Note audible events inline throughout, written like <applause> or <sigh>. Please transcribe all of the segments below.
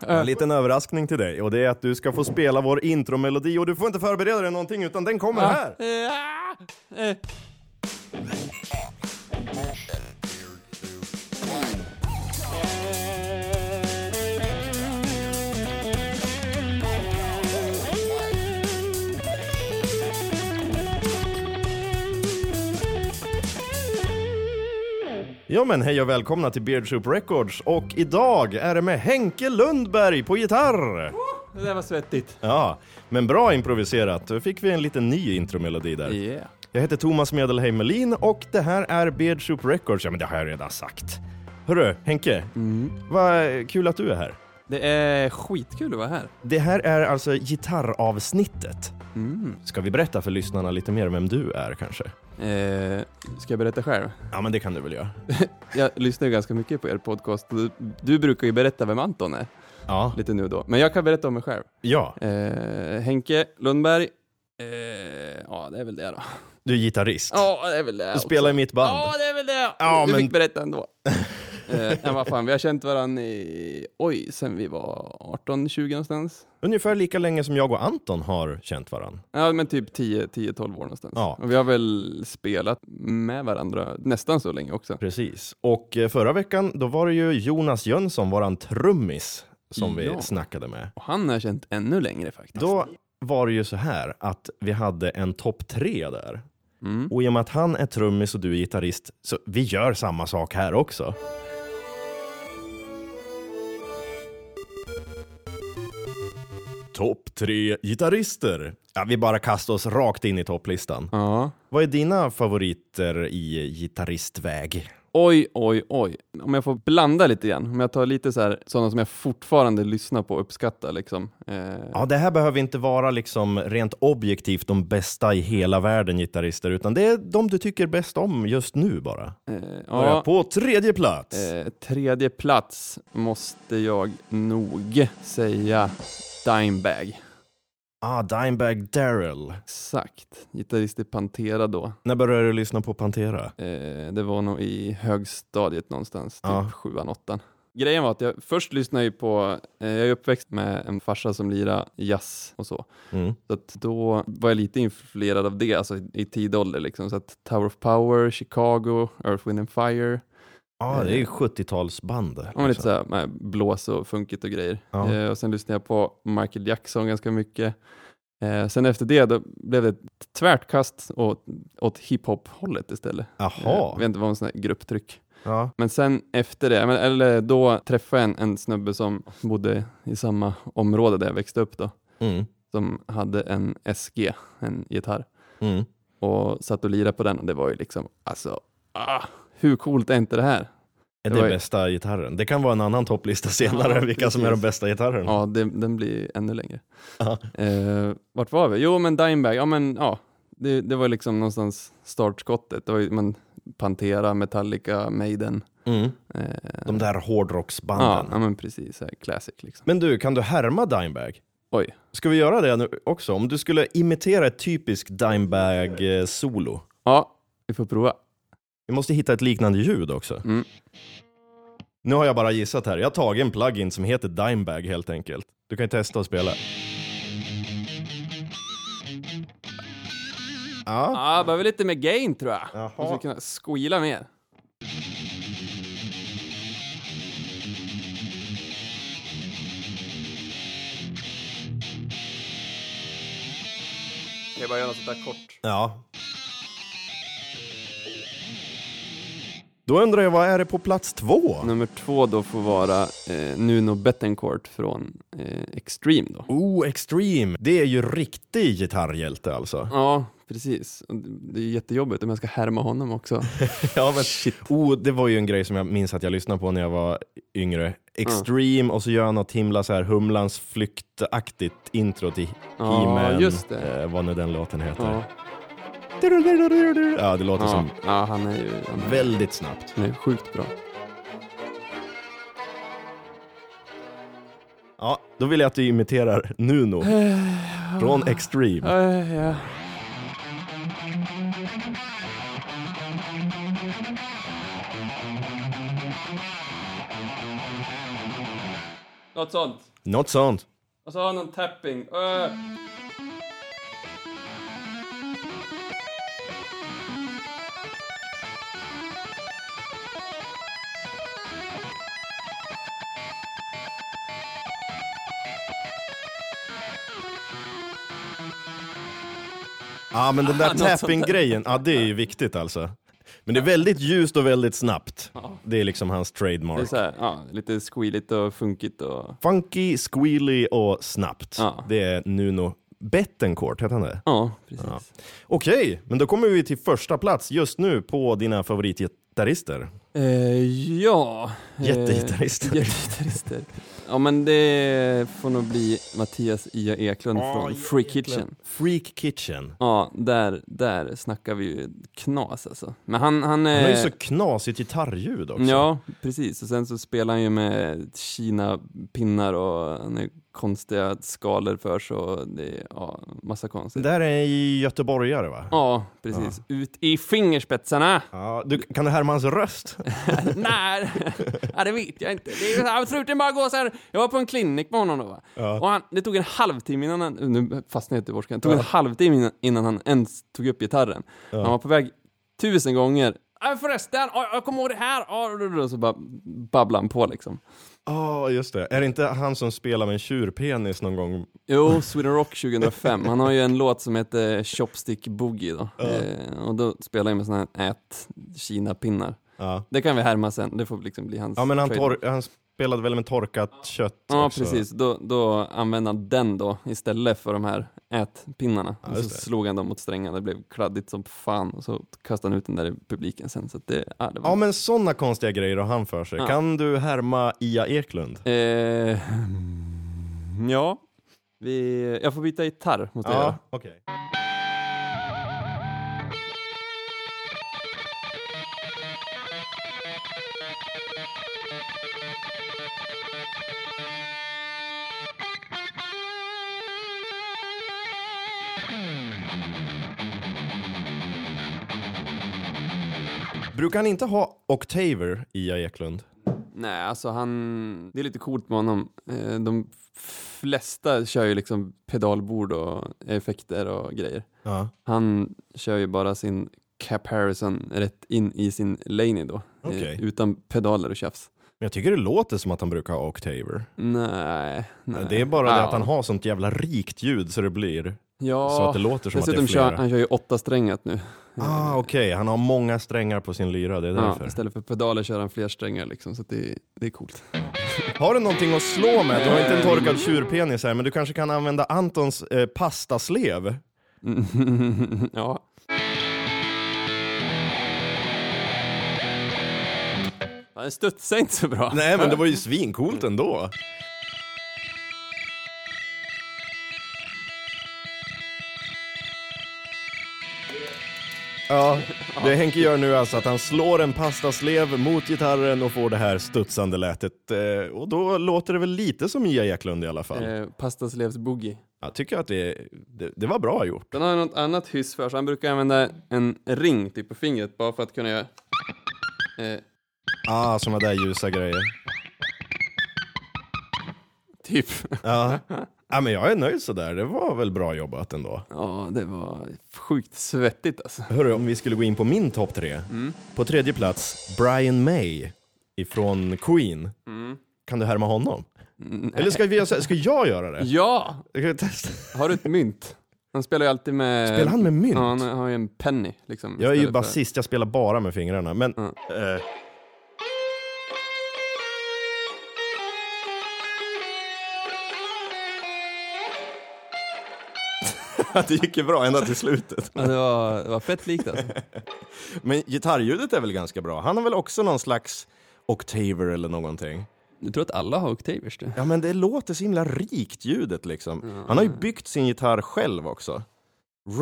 En liten överraskning till dig och det är att du ska få spela vår intromelodi och du får inte förbereda dig någonting utan den kommer här. Ja. Men hej och välkomna till Beard Soup Records och idag är det med Henke Lundberg på gitarr. Det där var svettigt. Ja, men bra improviserat. Då fick vi en liten ny intromelodi där. Yeah. Jag heter Thomas Medelheim Melin och det här är Beard Soup Records. Ja men det har jag redan sagt. Hörru, Henke. Vad kul att du är här. Det är skitkul att vara här. Det här är alltså gitarravsnittet. Mm. Ska vi berätta för lyssnarna lite mer vem du är kanske? Eh, ska jag berätta själv? Ja men det kan du väl göra? <laughs> Jag lyssnar ju ganska mycket på er podcast. Du, du brukar ju berätta vem Anton är, Ja. lite nu och då. Men jag kan berätta om mig själv. Ja, Eh, Henke Lundberg. Eh, ja, det är väl det då. du är gitarrist. Ja, det är väl det Du också. spelar i mitt band. Ja, det är väl det. Ja, du men- fick berätta ändå. Eh, vad fan, vi har känt varandra i, oj, sen vi var 18-20 någonstans. Ungefär lika länge som jag och Anton har känt varandra. Ja, men typ 10-12 år någonstans. Ja. Och vi har väl spelat med varandra nästan så länge också. Precis. Och eh, förra veckan, då var det ju Jonas Jönsson, våran trummis, som vi Ja. snackade med. Och han har jag känt ännu längre faktiskt. Då var det ju så här att vi hade en topp tre där. Mm. Och i och med att han är trummis och du är gitarrist, så vi gör samma sak här också. Topp tre gitarrister. Ja, vi bara kastar oss rakt in i topplistan. Ja. Vad är dina favoriter i gitarristväg? Oj, oj, oj. Om jag får blanda lite grann. Om jag tar lite så här, sådana som jag fortfarande lyssnar på och uppskattar liksom. Eh, Ja, det här behöver inte vara liksom rent objektivt de bästa i hela världen gitarrister, utan det är de du tycker bäst om just nu bara. eh, ja. På tredje plats. Eh, tredje plats måste jag nog säga Dimebag. Ah, Dimebag Darrell. Exakt. Gitarrist i Pantera då. När började du lyssna på Pantera? Eh, det var nog i högstadiet någonstans, typ Ja. sjuan, åttan. Grejen var att jag först lyssnade ju på, eh, jag är uppväxt med en farsa som lirar jazz och så. Mm. Så att då var jag lite influerad av det, alltså i tid ålder liksom. Så att Tower of Power, Chicago, Earth, Wind and Fire. Ja, det är ju 70-talsband. Ja, lite såhär med blås och funkigt och grejer. Ja. Eh, och sen lyssnade jag på Michael Jackson ganska mycket. Eh, sen efter det då blev det ett tvärt kast åt, åt hiphop-hållet istället. Eh, jag Jaha. vet inte, vad en sån här grupptryck. Ja. Men sen efter det, eller då träffade jag en, en snubbe som bodde i samma område där jag växte upp då. Mm. Som hade en SG, en gitarr. Mm. Och satt och lirade på den och det var ju liksom, alltså, ah, hur coolt är inte det här? Är Det var bästa gitarren? Det kan vara en annan topplista senare, Ja, vilka som är de bästa gitarrerna. Ja, det, den blir ännu längre. Ja. Eh, vart var vi? Jo, men Dimebag, ja men ja, det, det var liksom någonstans startskottet. Det var ju, men, Pantera, Metallica, Maiden. Mm. Eh, De där ja, hårdrocksbanden. ja, men precis, här, classic liksom. Men du, kan du härma Dimebag? Oj, Ska vi göra det nu också? Om du skulle imitera ett typiskt Dimebag-solo. ja, vi får prova. Vi måste hitta ett liknande ljud också. Mm. Nu har jag bara gissat här. Jag har tagit en plugin som heter Dimebag helt enkelt. Du kan ju testa att spela. Ja. Ja, behöver lite mer gain tror jag. Jaha. Måste kunna squeala mer. Jag bara göra något sånt där kort. ja. Då undrar jag, vad är det på plats två? Nummer två då får vara eh, Nuno Bettencourt från eh, Extreme då. Oh, Extreme! Det är ju riktig gitarrhjälte alltså. Ja, precis. Det- är jättejobbigt om jag ska härma honom också. <laughs> Ja, men, oh, det var ju en grej som jag minns att jag lyssnade på när jag var yngre. Extreme och så gör han något himla så här Humlans flyktaktigt intro till Ja, He-Man. Eh, vad nu den låten heter. Ja, Ja, det låter ja, som ja han är ju han är, väldigt snabbt. han är sjukt bra. Ja, då vill jag att du imiterar Nuno från Extreme. Eh, ja. något sånt. Något sånt. Och så har han någon tapping. Uh. Ja men den <laughs> där tapping-grejen, ja det är ju viktigt alltså. Men det är väldigt ljust och väldigt snabbt. Ja. Det är liksom hans Det är trademark. så här, ja, lite squealigt och funkigt och... Funky, squealy och snabbt. Ja. Det är Nuno Bettencourt, heter han det? Ja, precis. Ja. Okej, men då kommer vi till första plats just nu på dina favoritgitarrister. Eh, ja. eh, Jättegitarrister. Ja men det får nog bli Mattias Ia Eklund från Free Kitchen. Freak Kitchen. Ja, där, där snackar vi ju knas alltså. Men han, han är... Han har ju så knasigt gitarrljud också. Ja, precis. Och sen så spelar han ju med Kina-pinnar och han är konstiga skalor för så det är ja, massa Det konstigt. där är i göteborgare va? Ja, precis. Ut i fingerspetsarna! Ja, du, kan du härma hans röst? <laughs> Nej, ja, det vet jag inte. Det är absolut bara gå så här. Jag var på en klinik med honom då va. Ja. Och han, det tog en halvtimme innan han, nu fastnade jag i göteborgskan, det tog en halvtimme innan, innan han ens tog upp gitarren. Han var på väg tusen gånger. Förresten, ja, jag kommer ihåg det här. Ja, Och så bara babblade han på liksom. Ja, just det. Är det inte han som spelar med en tjurpenis någon gång? Jo, Sweden Rock 2005. Han har ju en låt som heter Chopstick Boogie då. Eh, och då spelar han med såna här ät Kina-pinnar. Ja, Det kan vi härma sen, det får liksom bli hans ja men han, tor- han spelade väl med torkat kött Ja, också? precis. Då, då använde han den då istället för de här ätpinnarna. och så slog han dem mot strängarna, det blev kladdigt som fan och så kastade han ut den där i publiken sen. Så det, ja, det var... Ja men sådana konstiga grejer har han för sig. Ja. Kan du härma Ia Eklund? Eh, ja, vi, jag får byta gitarr mot er. Ja, okej. Brukar han inte ha Octaver, Ia Eklund? Nej, alltså han, det är lite coolt med honom. Eh, de flesta kör ju liksom pedalbord och effekter och grejer. Ja. Han kör ju bara sin Cap Harrison rätt in i sin Laney då. eh, Okej. utan pedaler och tjafs. Men jag tycker det låter som att han brukar ha Octaver. Nej, nej. Det är bara det Ja. att han har sånt jävla rikt ljud så det blir Ja, så att det låter som att det är kör, han kör ju åtta strängat nu. Ah, okej, han har många strängar på sin lyra, det är Ja, därför. istället för pedaler kör han fler strängar liksom, så det, det är coolt. Har du någonting att slå med? Du har inte en torkad tjurpenis här, men du kanske kan använda Antons eh, pastaslev? <laughs> ja. Ja, Den studsade inte så bra. Nej, men det var ju svincoolt ändå. Ja, <laughs> det Henke gör nu är alltså att han slår en pastaslev mot gitarren och får det här studsande lätet. Eh, och då låter det väl lite som Ia Eklund i alla fall. Eh, Pastaslevs boogie. Jag tycker att det, det, det var bra gjort. Den har något annat hyss för sig. Han brukar använda en ring typ på fingret bara för att kunna göra... Eh, Ah, såna där ljusa grejer. typ. Ja. <laughs> ja, men jag är nöjd sådär. Det var väl bra jobbat ändå. Ja, det var sjukt svettigt alltså. Hörru, om vi skulle gå in på min topp tre. På tredje plats, Brian May ifrån Queen. Kan du härma honom? Mm, Eller ska, vi, ska jag göra det? Ja! Har du ett mynt? Han spelar ju alltid med... Spelar han med mynt? Ja, han har ju en penny liksom. Jag är ju istället för- basist, jag spelar bara med fingrarna. Men... Mm. eh. <laughs> det gick ju bra ända till slutet. Ja, det, var, det var fett likt alltså. <laughs> Men gitarrljudet är väl ganska bra? Han har väl också någon slags Octaver eller någonting? Du tror att alla har Octavers du? Ja men det låter så himla rikt ljudet liksom. Han har ju byggt sin gitarr själv också.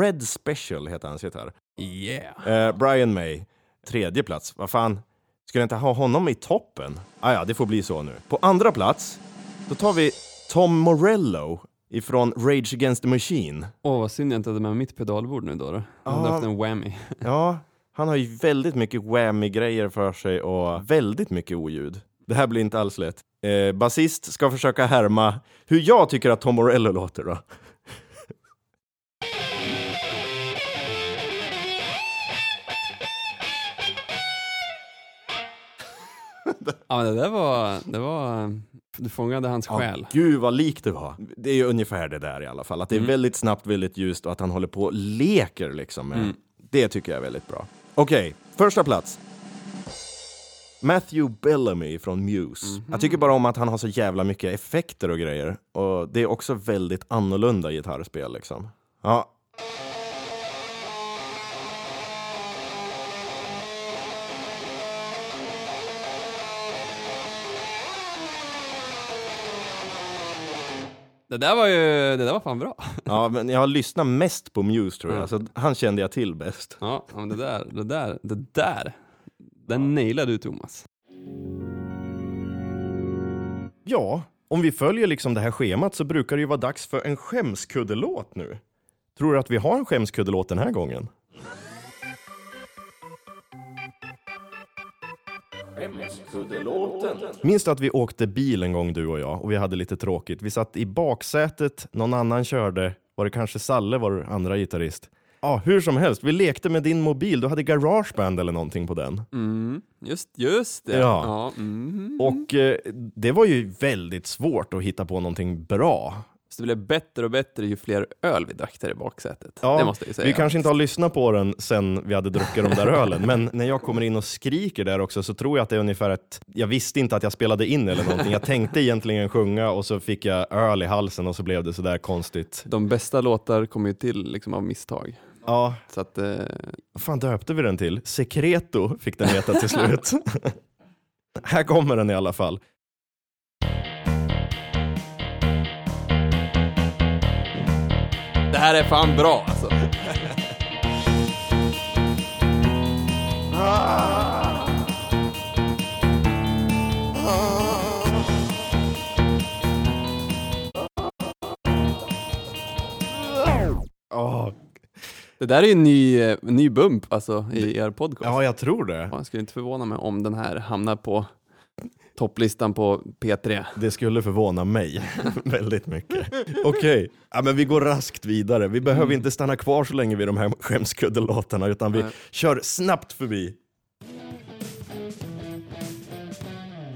Red Special heter hans gitarr. Yeah! Eh, Brian May, tredje plats. Vad fan, ska jag inte ha honom i toppen? Ah, ja, det får bli så nu. På andra plats, då tar vi Tom Morello ifrån Rage Against the Machine. Åh, vad synd jag inte hade med mitt pedalbord nu då. då. Jag hade haft en whammy. <laughs> Ja, han har ju väldigt mycket whammy-grejer för sig och väldigt mycket oljud. Det här blir inte alls lätt. Eh, basist ska försöka härma hur jag tycker att Tom Morello låter då. <laughs> Ja det där var, det var, du fångade hans själ. Gud vad likt det var. Det är ju ungefär det där i alla fall. Att det är väldigt snabbt, väldigt ljust och att han håller på och leker liksom. Med. Det tycker jag är väldigt bra. Okej, första plats. Matthew Bellamy från Muse. Jag tycker bara om att han har så jävla mycket effekter och grejer. Och det är också väldigt annorlunda gitarrspel liksom. Ja. Det där var ju, det där var fan bra. <laughs> ja, men jag har lyssnat mest på Muse tror jag, så han kände jag till bäst. Ja, men det där, det där, det där, den nailade du Thomas. Ja, om vi följer liksom det här schemat så brukar det ju vara dags för en skämskuddelåt nu. Tror du att vi har en skämskuddelåt den här gången? Minns du att vi åkte bil en gång du och jag och vi hade lite tråkigt? Vi satt i baksätet, någon annan körde, var det kanske Salle var andra gitarrist? Ja, hur som helst, vi lekte med din mobil, du hade Garageband eller någonting på den. Mm, just, just det. Ja. ja mm. Och eh, det var ju väldigt svårt att hitta på någonting bra. Så det blev bättre och bättre ju fler öl vi drack där i baksätet. Ja, det måste jag säga. Vi kanske inte har lyssnat på den sen vi hade druckit de där ölen, men när jag kommer in och skriker där också så tror jag att det är ungefär ett... Jag visste inte att jag spelade in eller någonting. Jag tänkte egentligen sjunga och så fick jag öl i halsen och så blev det sådär konstigt. De bästa låtar kommer ju till liksom av misstag. Ja, Så att, eh, vad fan döpte vi den till? Secreto fick den heta till slut. <laughs> Här kommer den i alla fall. Det här är fan bra alltså. Det där är ju en ny, eh, ny bump alltså i er podcast. ja, jag tror det. Jag skulle inte förvåna mig om den här hamnar på topplistan på P3. Det skulle förvåna mig <laughs> väldigt mycket. Okej, ja, men vi går raskt vidare. Vi behöver inte stanna kvar så länge vid de här skämskuddelåtarna utan vi Nej. kör snabbt förbi.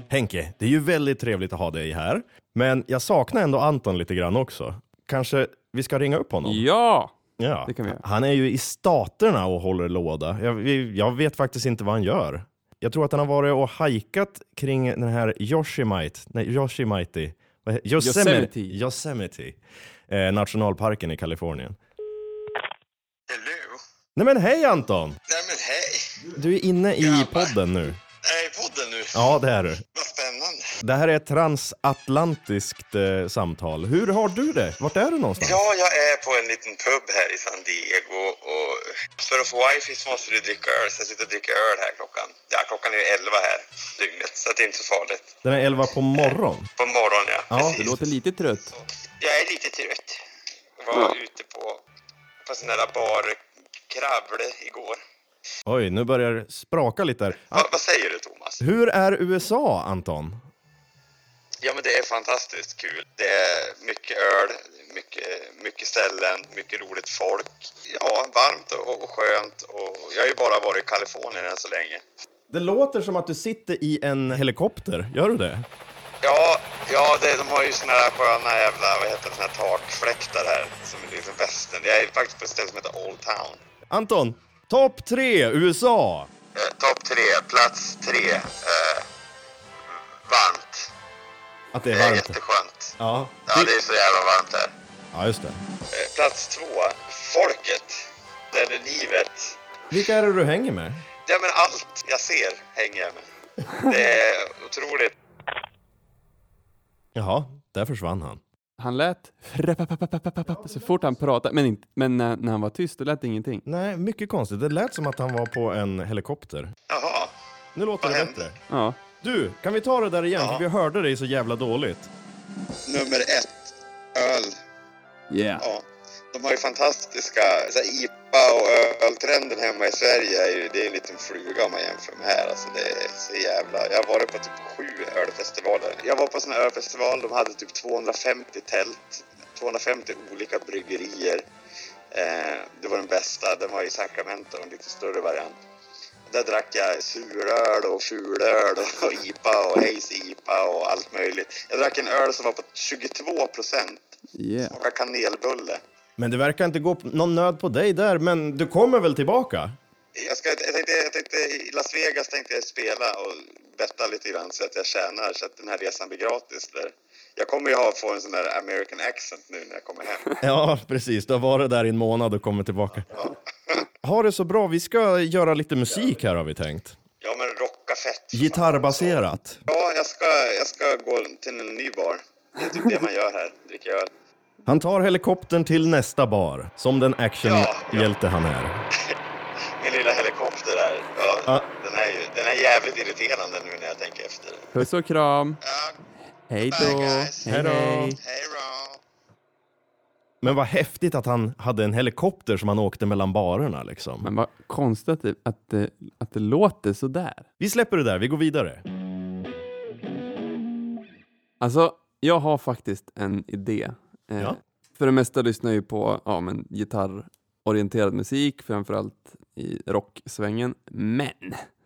Henke, det är ju väldigt trevligt att ha dig här. Men jag saknar ändå Anton lite grann också. Kanske vi ska ringa upp honom? Ja! Ja, han är ju i Staterna och håller låda. Jag, jag vet faktiskt inte vad han gör. Jag tror att han har varit och hajkat kring den här Yosemite, nej, Yosemite, Yosemite. Yosemite eh, nationalparken i Kalifornien. Hello? Nej men hej Anton! Nej men hej! Du är inne i Grabbar. podden nu. Är jag i podden nu? Ja, det är du. Vad spännande. Det här är ett transatlantiskt eh, samtal. Hur har du det? Vart är du någonstans? Ja, jag är på en liten pub här i San Diego och för att få wifi så måste du dricka öl. Så jag sitter och dricker öl här klockan. Ja, klockan är 11 här dygnet, så det är inte så farligt. Den är 11 på morgon. På morgonen, ja. Ja, Precis. Du låter lite trött. Jag är lite trött. Jag var ute på, på sån där bar Kravle igår. Oj, nu börjar det spraka lite där. Va, vad säger du Thomas? Hur är USA, Anton? Ja, men det är fantastiskt kul. Det är mycket öl, mycket, mycket ställen, mycket roligt folk. Ja, varmt och, och skönt. Och jag har ju bara varit i Kalifornien än så länge. Det låter som att du sitter i en helikopter. Gör du det? Ja, ja det, de har ju såna här sköna jävla, vad heter det, såna här takfläktar här. Som är liksom västern. Jag är faktiskt på ett ställe som heter Old Town. Anton, topp tre USA! Eh, Topp tre, plats tre. Eh. Att det Det är är varmt. jätteskönt. Ja, Ja, det är så jävla varmt här. ja just det. Eh, plats två, folket. Eller livet. Vilka är det du hänger med? Ja, men allt jag ser hänger jag med. Det är <laughs> otroligt. Jaha, där försvann han. Han lät så fort han pratade, men, inte, men när, när han var tyst då lät det ingenting. Nej, mycket konstigt. Det lät som att han var på en helikopter. Jaha. Nu låter Vad det hände? bättre. Ja. Du, kan vi ta det där igen? Ja. För vi hörde dig så jävla dåligt. Nummer ett. Öl. Yeah. Ja. De har ju fantastiska så här, IPA och öltrenden hemma i Sverige. Är ju, det är en liten fluga om man jämför med här. Alltså, det är så jävla... Jag har varit på typ sju ölfestivaler. Jag var på en sån här ölfestival. De hade typ 250 tält. 250 olika bryggerier. Eh, det var den bästa. Den var i Sacramento, en lite större variant. Där drack jag suröl och fulöl och <laughs> IPA och Haze IPA och allt möjligt. Jag drack en öl som var på 22 procent. Yeah. Smakade kanelbulle. Men det verkar inte gå någon nöd på dig där, men du kommer väl tillbaka? Jag, ska, jag, tänkte, jag tänkte i Las Vegas tänkte jag spela och betta lite grann så att jag tjänar så att den här resan blir gratis där. Jag kommer ju ha, få en sån där American accent nu när jag kommer hem. <laughs> Ja, precis. Du har varit där i en månad och kommer tillbaka. <laughs> Ha det så bra. Vi ska göra lite musik här har vi tänkt. Ja men rocka fett. Gitarrbaserat. Ja, jag ska, jag ska gå till en ny bar. Det är typ det man gör här, dricker öl. Han tar helikoptern till nästa bar, som den actionhjälte han är. <laughs> Min lilla helikopter där. Ja, Ja. Den, är ju, den är jävligt irriterande nu när jag tänker efter. Puss och kram. Ja, Hej då. guys. Hej, Hej då. hej. hej då. Men vad häftigt att han hade en helikopter som han åkte mellan barerna liksom. Men vad konstigt att det, att det, att det låter sådär. Vi släpper det där, vi går vidare. Alltså, jag har faktiskt en idé. Eh, Ja. För det mesta lyssnar jag ju på ja, men, gitarrorienterad musik, framförallt i rocksvängen. Men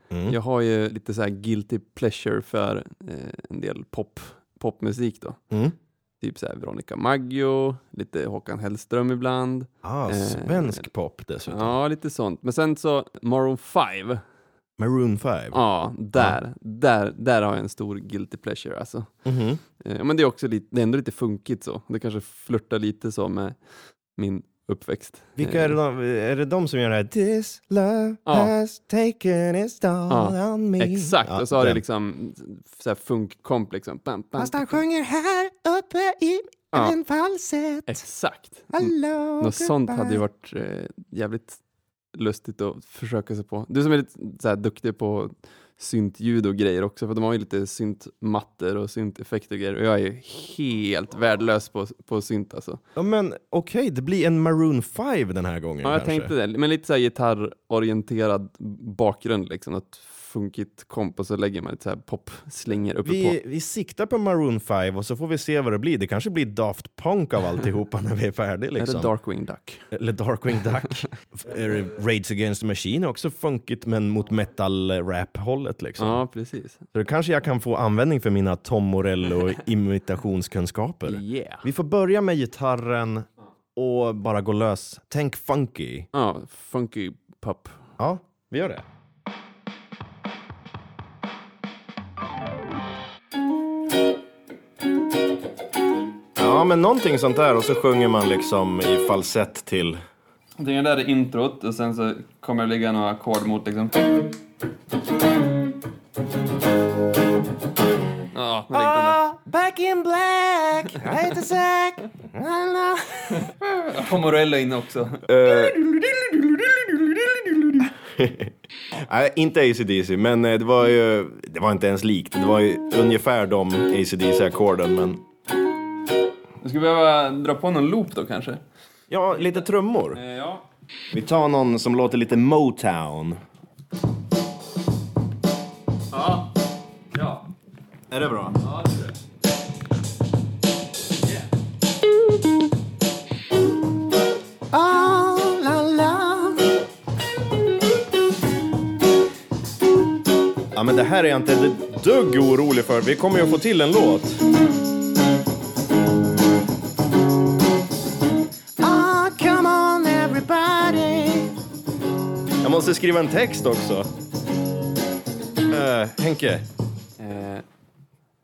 Mm. jag har ju lite så här guilty pleasure för eh, en del pop, popmusik då. Mm. Typ så här Veronica Maggio, lite Håkan Hellström ibland. Ah, Eh, svensk pop dessutom. Ja, lite sånt. Men sen så Maroon 5. Maroon 5. Ja, där, där, där har jag en stor guilty pleasure alltså. Mhm. Eh, men det är också lite, det är ändå lite funkigt så. Det kanske flörtar lite så med min uppväxt. Vilka är det, de, är det de som gör det här? This love Ja. has taken its toll Ja, on me. Exakt, Ja, och så har det liksom så här funkkomp liksom. Bam, bam, Fast han sjunger här uppe i en falsett. Exakt. Hello, Något sånt hade ju varit eh, jävligt lustigt att försöka sig på. Du som är lite så här, duktig på syntljud och grejer också, för de har ju lite syntmattor och synteffekter och grejer. Och jag är ju helt värdelös på, på synt alltså. Ja, men okej, det blir en Maroon 5 den här gången Ja, jag kanske. tänkte det. Men lite så här gitarrorienterad bakgrund, liksom. Något funkigt komp och så lägger man lite så här popslingor uppe på. Vi, vi siktar på Maroon 5 och så får vi se vad det blir. Det kanske blir Daft Punk av alltihopa när vi är färdiga. Liksom. Eller Darkwing Duck. Eller Darkwing Duck. <laughs> Rage Against the Machine är också funkigt men mot metal-rap-hållet. Liksom. Ja, precis. Så då kanske jag kan få användning för mina Tom Morello-imitationskunskaper. Yeah. Vi får börja med gitarren och bara gå lös. Tänk funky. Ja, funky pop. Ja, vi gör det. Ja, men någonting sånt där och så sjunger man liksom i falsett till. Det där är introt och sen så kommer det ligga några ackord mot liksom. Ja, men ah, back in black, right to sack. Tom Morello inne också. <laughs> Nej, inte AC/DC, men eh, det var ju, det var inte ens likt. Det var ju ungefär de AC/DC-ackorden, men Du skulle behöva dra på någon loop då kanske? ja, lite trummor. Eh, Ja. Vi tar någon som låter lite Motown. Ja. Ja. Är det bra? Ja, det tror jag. Ja, men det här är jag inte ett dugg orolig för. Vi kommer ju att få till en låt. Skriva en text också. Uh, Henke. Eh,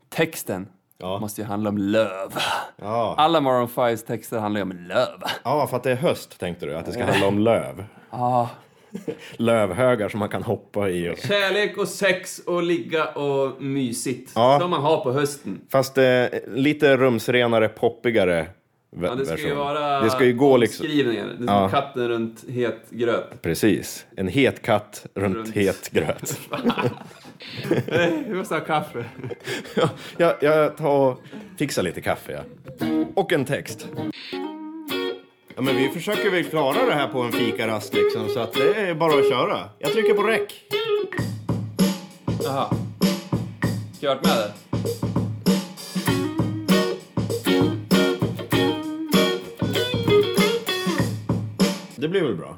texten Ja. måste ju handla om löv. Ja. Alla Maroon 5s texter handlar ju om löv. ja, för att det är höst tänkte du. Att det ska handla om löv. <laughs> Ja. <laughs> Lövhögar som man kan hoppa i. Och... Kärlek och sex och ligga och mysigt. Ja. Som man har på hösten. Fast eh, lite rumsrenare, poppigare Ja, det ska ju version. vara Det ska ju gå liksom... Det är som Ja. katten runt het gröt. Precis. En het katt runt, Runt. het gröt. <laughs> Vi måste ha kaffe. Ja, jag, jag tar och fixar lite kaffe, ja. Och en text. Ja, men vi försöker väl klara det här på en fikarast liksom, så att det är bara att köra. Jag trycker på räck. Jaha. Ska jag med? Det blir väl bra.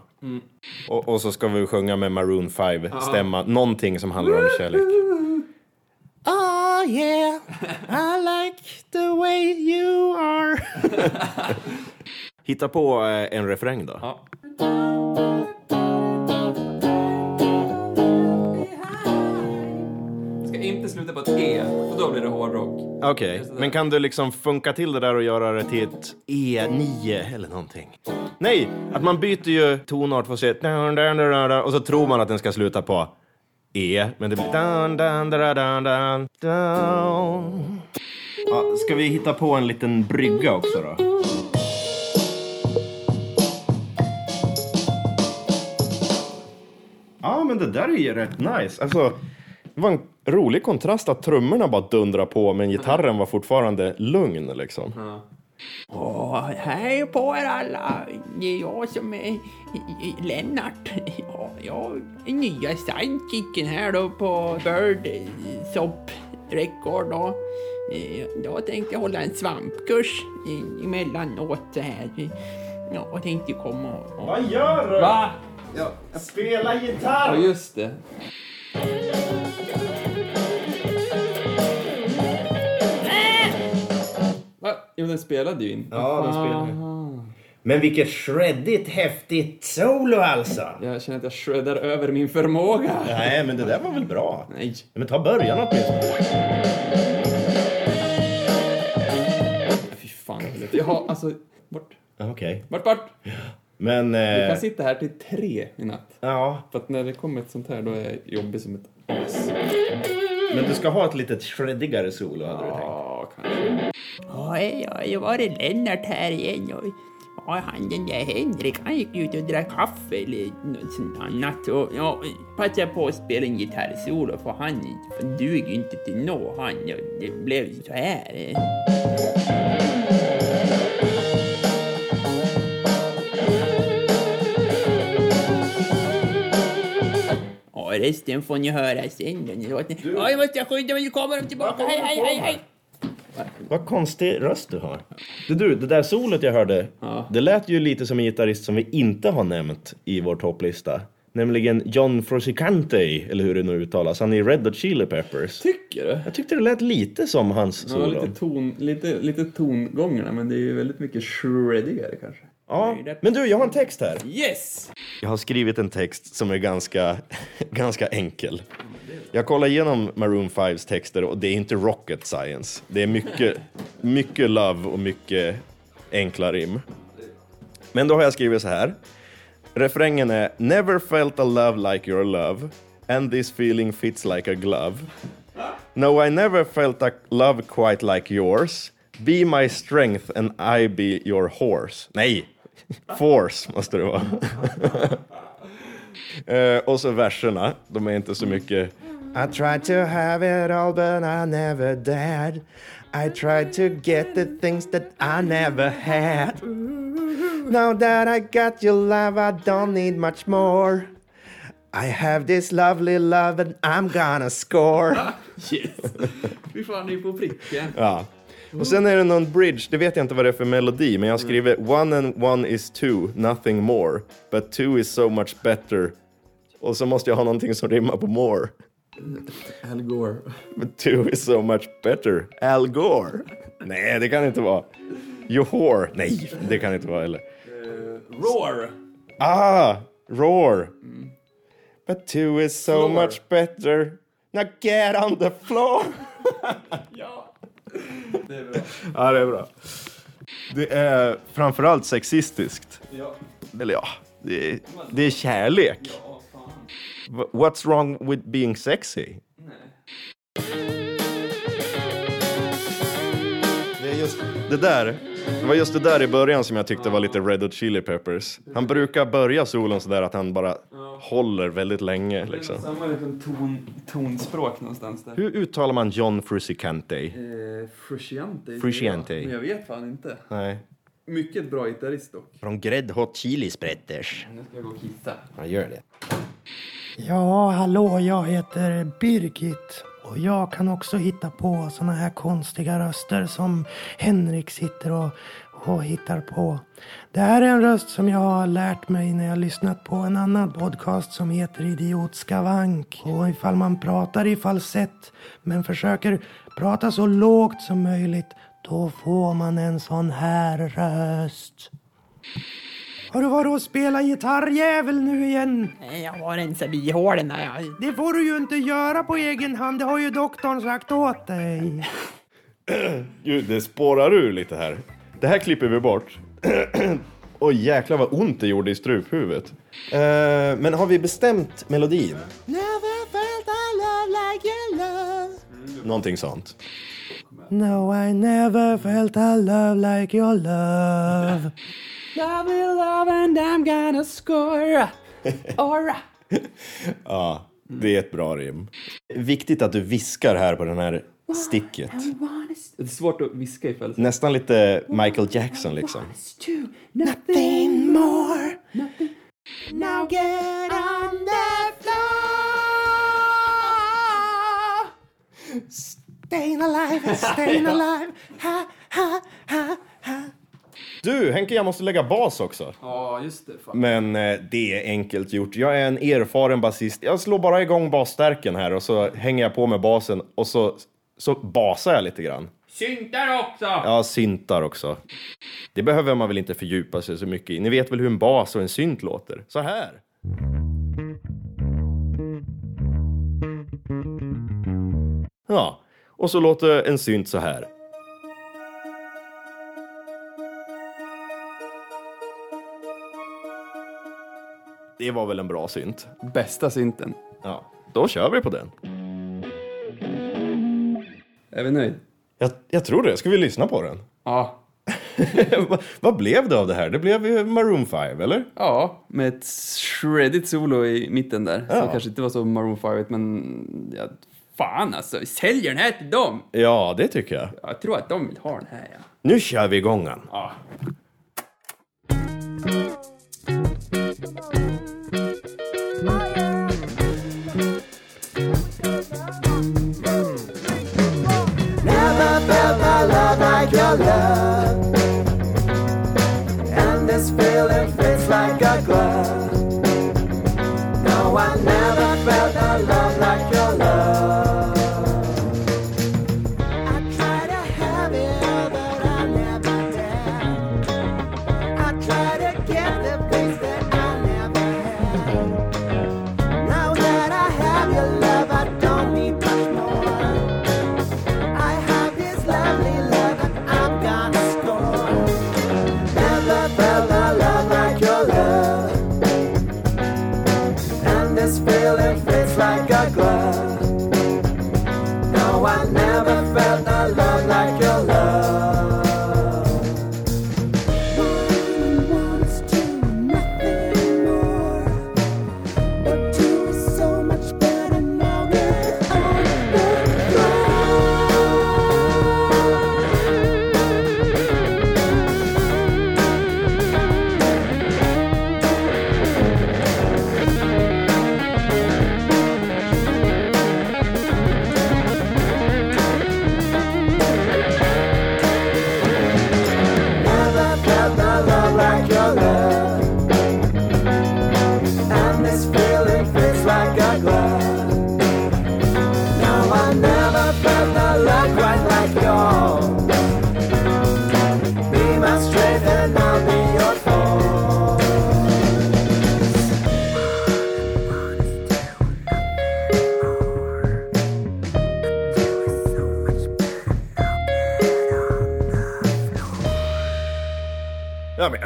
Och, och så ska vi sjunga med Maroon 5-stämma, någonting som handlar om kärlek. Oh yeah, I like the way you are. <laughs> Hitta på eh, en refräng då. Ja. Ska inte sluta på ett E, för då blir det hårdrock. Okej, men kan du liksom funka till det där och göra det till ett E9 eller någonting? Nej, att man byter ju tonart för att se och så tror man att den ska sluta på E, men det blir dun, dun, dun, dun, dun, dun. Ja, ska vi hitta på en liten brygga också då? Ja, men det där är ju rätt nice. Alltså, det var en rolig kontrast att trummorna bara dundrar på men gitarren var fortfarande lugn liksom. Åh, hej på er alla! Det är jag som är Lennart. Ja, jag är nya sidekicken här då på Bird Sop Record då. Eh, Jag tänkte hålla en svampkurs i- emellanåt så här. Ja, jag tänkte komma och... Vad gör du? Va? Spela Ja, gitarr! just det. Jo, den spelade ju in. Ja, den spelar Men vilket shreddigt häftigt solo alltså! Jag känner att jag shreddar över min förmåga. Nej, men det där var väl bra? Nej. Men ta början åtminstone. Fy fan. Jag har alltså... Bort. Okej. Bort, bort! Men... Vi Eh, kan sitta här till tre i natt. ja, För att när det kommer ett sånt här, då är jag jobbig som ett as. men du ska ha ett litet shreddigare solo hade du tänkt. Ja, kanske. Ja, jag var det Lennart här igen. Och, ja, han den där Henrik, han gick ut och drack kaffe eller något sånt annat. Och ja, passade på att spela en gitarrsolo för han, duger ju inte till nå han. Det blev så här. Ja, resten får ni höra sen. Ni Ja, jag måste skydda mig, nu kommer de tillbaka. Hej, hej, hej, hej! Vad konstig röst du har. Du, du, det där solot jag hörde, det lät ju lite som en gitarrist som vi inte har nämnt i vår topplista. Nämligen John Frusciante, eller hur det nu uttalas. Han är i Red Hot Chili Peppers. Tycker du? Jag tyckte det lät lite som hans Ja, solo. lite, ton, lite, lite tongångarna, men det är ju väldigt mycket shreddigare kanske. Ja, men du, jag har en text här. Yes! Jag har skrivit en text som är ganska, <laughs> ganska enkel. Jag kollar igenom Maroon 5s texter och det är inte rocket science. Det är mycket, mycket love och mycket enkla rim. Men då har jag skrivit så här. Refrängen är Never felt a love like your love and this feeling fits like a glove. No, I never felt a love quite like yours. Be my strength and I be your horse. Nej, <laughs> force måste det vara. Uh, <laughs> och så verserna, de är inte så mycket. I tried to have it all but I never dared. I tried to get the things that I never had. Now that I got your love I don't need much more. I have this lovely love and I'm gonna score. <laughs> Yes! Fy fan, det är på pricken. Ja. Och sen är det någon bridge, det vet jag inte vad det är för melodi, men jag skriver One and one is two, nothing more. But two is so much better. Och så måste jag ha någonting som rimmar på more. Al Gore. But two is so much better. Al Gore. Nej, det kan inte vara. You whore. Nej, det kan inte vara heller. Roar! Ah, roar. But two is so Floor. much better. Now get on the floor. <laughs> Ja! Det är bra. Ja, det är bra. Det är framförallt sexistiskt. Ja. Eller ja, det är, det är kärlek. Ja, What's wrong with being sexy? Det, är just, det där, det var just det där i början som jag tyckte var lite Red Hot Chili Peppers. Han brukar börja solon sådär att han bara håller väldigt länge liksom. Det är samma liksom ton, tonspråk någonstans där. Hur uttalar man John Frusciante? Eh, Frusciante. Frusciante. Men jag vet fan inte. Nej. Mycket bra gitarrist dock. Från Gred Hot Chili Spretters. Nu ska jag gå och kissa. Ja, gör det. Ja, hallå, jag heter Birgit. Och jag kan också hitta på såna här konstiga röster som Henrik sitter och, och hittar på. Det här är en röst som jag har lärt mig när jag lyssnat på en annan podcast som heter Idiotskavank. Och ifall man pratar i falsett men försöker prata så lågt som möjligt då får man en sån här röst. Har du varit och spelat gitarrjävel nu igen? Jag har rensat bihålen där. Jag... Det får du ju inte göra på egen hand, det har ju doktorn sagt åt dig. <clears throat> Gud, det spårar ur lite här. Det här klipper vi bort. <clears throat> Oj, jäklar vad ont det gjorde i struphuvudet. Eh, men har vi bestämt melodin? Never felt I love like you love. Någonting sånt. No, I never felt I love like your love. <laughs> Love you, love and I'm gonna score. Ora. <laughs> Ja, det är ett bra rim. Viktigt att du viskar här på den här sticket. Det är svårt att viska i falsett. Nästan lite Michael Jackson liksom. Nothing more. Now get on the floor. Staying alive, staying <laughs> alive. Ha, ha, ha, ha. Du, Henke, jag måste lägga bas också. Ja, just det. Fan. Men eh, det är enkelt gjort. Jag är en erfaren basist. Jag slår bara igång basstärken här och så hänger jag på med basen och så, så basar jag lite grann. Syntar också. Ja, syntar också. Det behöver man väl inte fördjupa sig så mycket i. Ni vet väl hur en bas och en synt låter? Så här. Ja, och så låter en synt så här. Det var väl en bra synt? Bästa synten. Ja, då kör vi på den. Är vi nöjd? Jag, jag tror det. Ska vi lyssna på den? Ja. <laughs> vad, vad blev det av det här? Det blev ju Maroon 5, eller? Ja, med ett shreddigt solo i mitten där. Ja. Som kanske inte var så Maroon 5 men ja, fan alltså. Vi säljer den här till dem. Ja, det tycker jag. Jag tror att de vill ha den här ja. Nu kör vi igång den. ja. And this feeling fits like a glove. No, I never felt a love like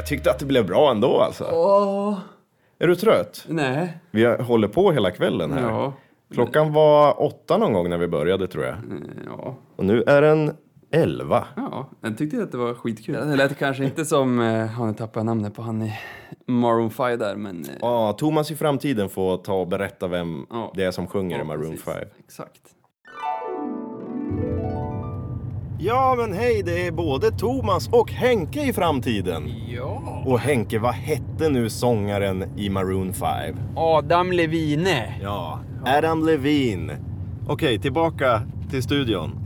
jag tyckte att det blev bra ändå alltså. Åh. Är du trött? Nej. Vi håller på hela kvällen här. Ja. Klockan var åtta någon gång när vi började tror jag. Ja. Och nu är den elva. Ja, jag tyckte att det var skitkul. Det lät kanske inte som, eh, har ni tappat namnet på han i Maroon 5 där, men... eh, Ja, Thomas i framtiden får ta och berätta vem Ja. det är som sjunger i Maroon precis. 5. Exakt. Ja, men hej, det är både Thomas och Henke i framtiden. Ja. Och Henke, vad hette nu sångaren i Maroon 5? Adam Levine. Ja, Adam Levine. Okej, tillbaka till studion.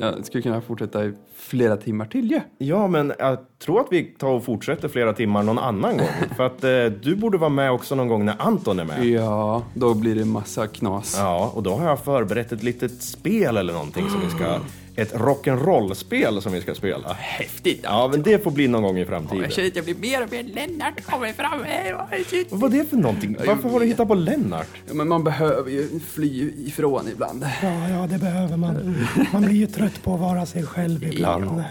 Jag skulle kunna fortsätta i flera timmar till ju. Ja, men jag tror att vi tar och fortsätter flera timmar någon annan gång. <laughs> För att eh, du borde vara med också någon gång när Anton är med. Ja, då blir det massa knas. Ja, och då har jag förberett ett litet spel eller någonting som vi ska... Ett rock'n'roll-spel som vi ska spela. Häftigt. Ja, men det får bli någon gång i framtiden. Jag känner att jag blir mer och mer Lennart kommer fram. Vad var det för någonting? Varför har du hittat på Lennart? Ja, men man behöver ju fly ifrån ibland. Ja, ja, det behöver man. Man blir ju trött på att vara sig själv ibland. <laughs>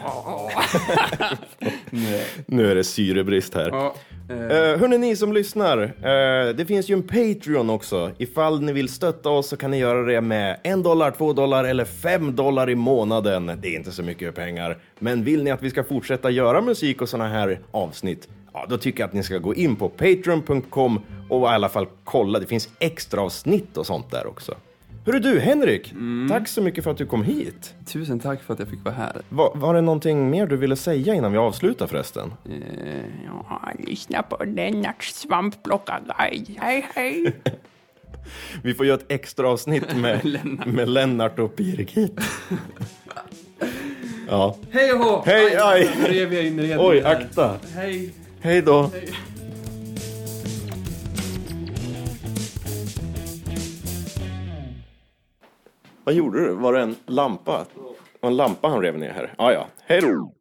Nu är det syrebrist här. Ja, eh, hörni, ni som lyssnar. eh, det finns ju en Patreon också. Ifall ni vill stötta oss så kan ni göra det med en dollar, två dollar eller fem dollar i månaden. Det är inte så mycket pengar. Men vill ni att vi ska fortsätta göra musik och såna här avsnitt, ja, då tycker jag att ni ska gå in på patreon.com och i alla fall kolla. Det finns extra avsnitt och sånt där också. Hörru du, Henrik. Tack så mycket för att du kom hit. tusen tack för att jag fick vara här. Va, var det någonting mer du ville säga innan vi avslutar förresten? Eh, Ja, lyssna på Lennarts svampplockarguide. Hej, hej. <laughs> Vi får göra ett extra avsnitt med, <laughs> med Lennart och Birgit. <laughs> ja. Hej och hå! Hej, aj. Nu rev jag inredningen Oj, här. akta. Hej. Hej då. Vad gjorde du? Var det en lampa? Det var en lampa han rev ner här. Ja, ja. Hej då.